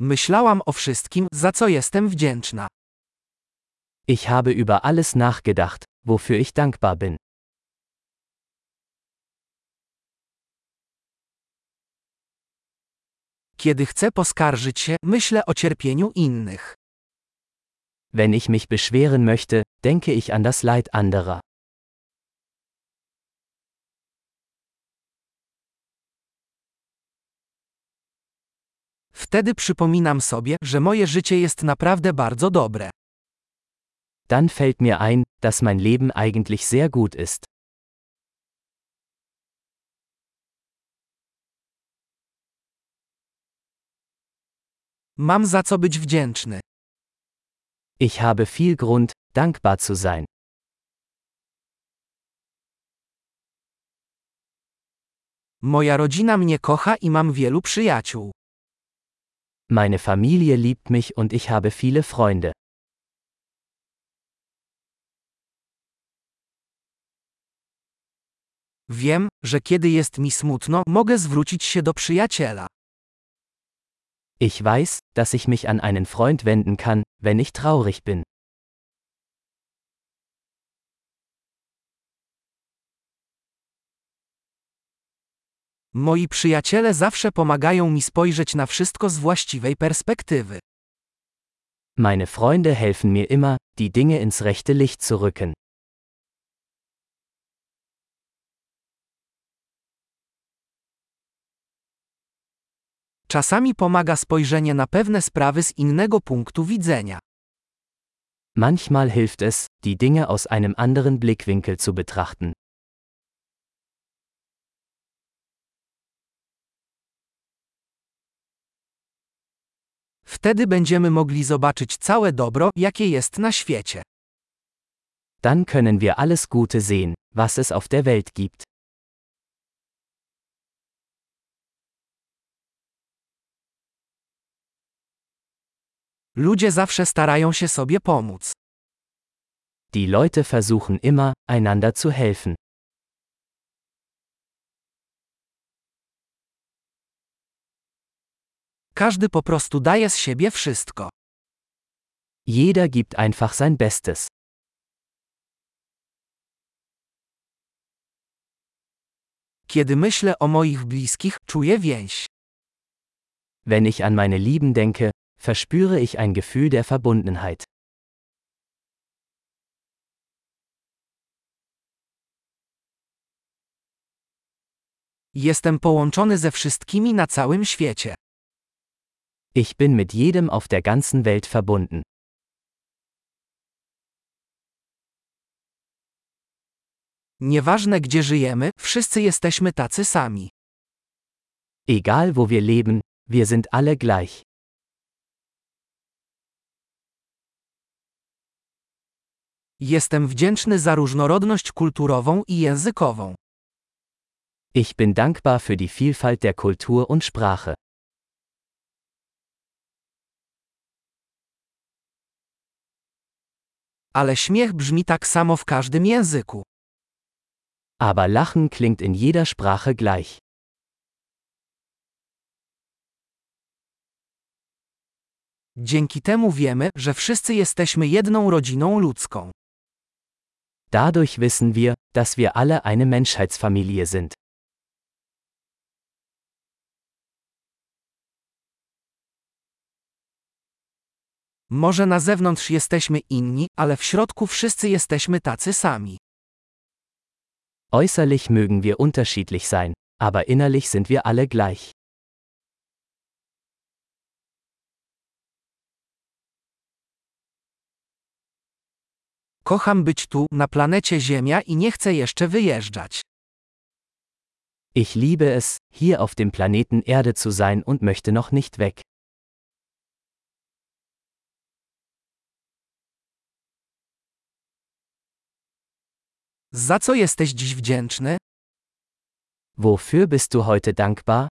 Myślałam o wszystkim, za co jestem wdzięczna. Ich habe über alles nachgedacht, wofür ich dankbar bin. Kiedy chcę poskarżyć się, myślę o cierpieniu innych. Wenn ich mich beschweren möchte, denke ich an das Leid anderer. Wtedy przypominam sobie, że moje życie jest naprawdę bardzo dobre. Dann fällt mir ein, dass mein Leben eigentlich sehr gut ist. Mam za co być wdzięczny. Ich habe viel Grund, dankbar zu sein. Moja rodzina mnie kocha i mam wielu przyjaciół. Meine Familie liebt mich und ich habe viele Freunde. Wiem, że kiedy jest mi smutno, mogę zwrócić się do przyjaciela. Ich weiß, dass ich mich an einen Freund wenden kann, wenn ich traurig bin. Moi przyjaciele zawsze pomagają mi spojrzeć na wszystko z właściwej perspektywy. Meine Freunde helfen mir immer, die Dinge ins rechte Licht zu rücken. Czasami pomaga spojrzenie na pewne sprawy z innego punktu widzenia. Manchmal hilft es, die Dinge aus einem anderen Blickwinkel zu betrachten. Wtedy będziemy mogli zobaczyć całe dobro, jakie jest na świecie. Dann können wir alles Gute sehen, was es auf der Welt gibt. Ludzie zawsze starają się sobie pomóc. Die Leute versuchen immer, einander zu helfen. Każdy po prostu daje z siebie wszystko. Jeder gibt einfach sein Bestes. Kiedy myślę o moich bliskich, czuję więź. Wenn ich an meine Lieben denke, verspüre ich ein Gefühl der Verbundenheit. Jestem połączony ze wszystkimi na całym świecie. Ich bin mit jedem auf der ganzen Welt verbunden. Nieważne gdzie żyjemy, wszyscy jesteśmy tacy sami. Egal wo wir leben, wir sind alle gleich. Jestem wdzięczny za różnorodność kulturową i językową. Ich bin dankbar für die Vielfalt der Kultur und Sprache. Ale śmiech brzmi tak samo w każdym języku. Aber Lachen klingt in jeder Sprache gleich. Dzięki temu wiemy, że wszyscy jesteśmy jedną rodziną ludzką. Dadurch wissen wir, dass wir alle eine Menschheitsfamilie sind. Może na zewnątrz jesteśmy inni, ale w środku wszyscy jesteśmy tacy sami. Äußerlich mögen wir unterschiedlich sein, aber innerlich sind wir alle gleich. Kocham być tu, na planecie Ziemia i nie chcę jeszcze wyjeżdżać. Ich liebe es, hier auf dem Planeten Erde zu sein und möchte noch nicht weg. Za co jesteś dziś wdzięczny? Wofür bist du heute dankbar?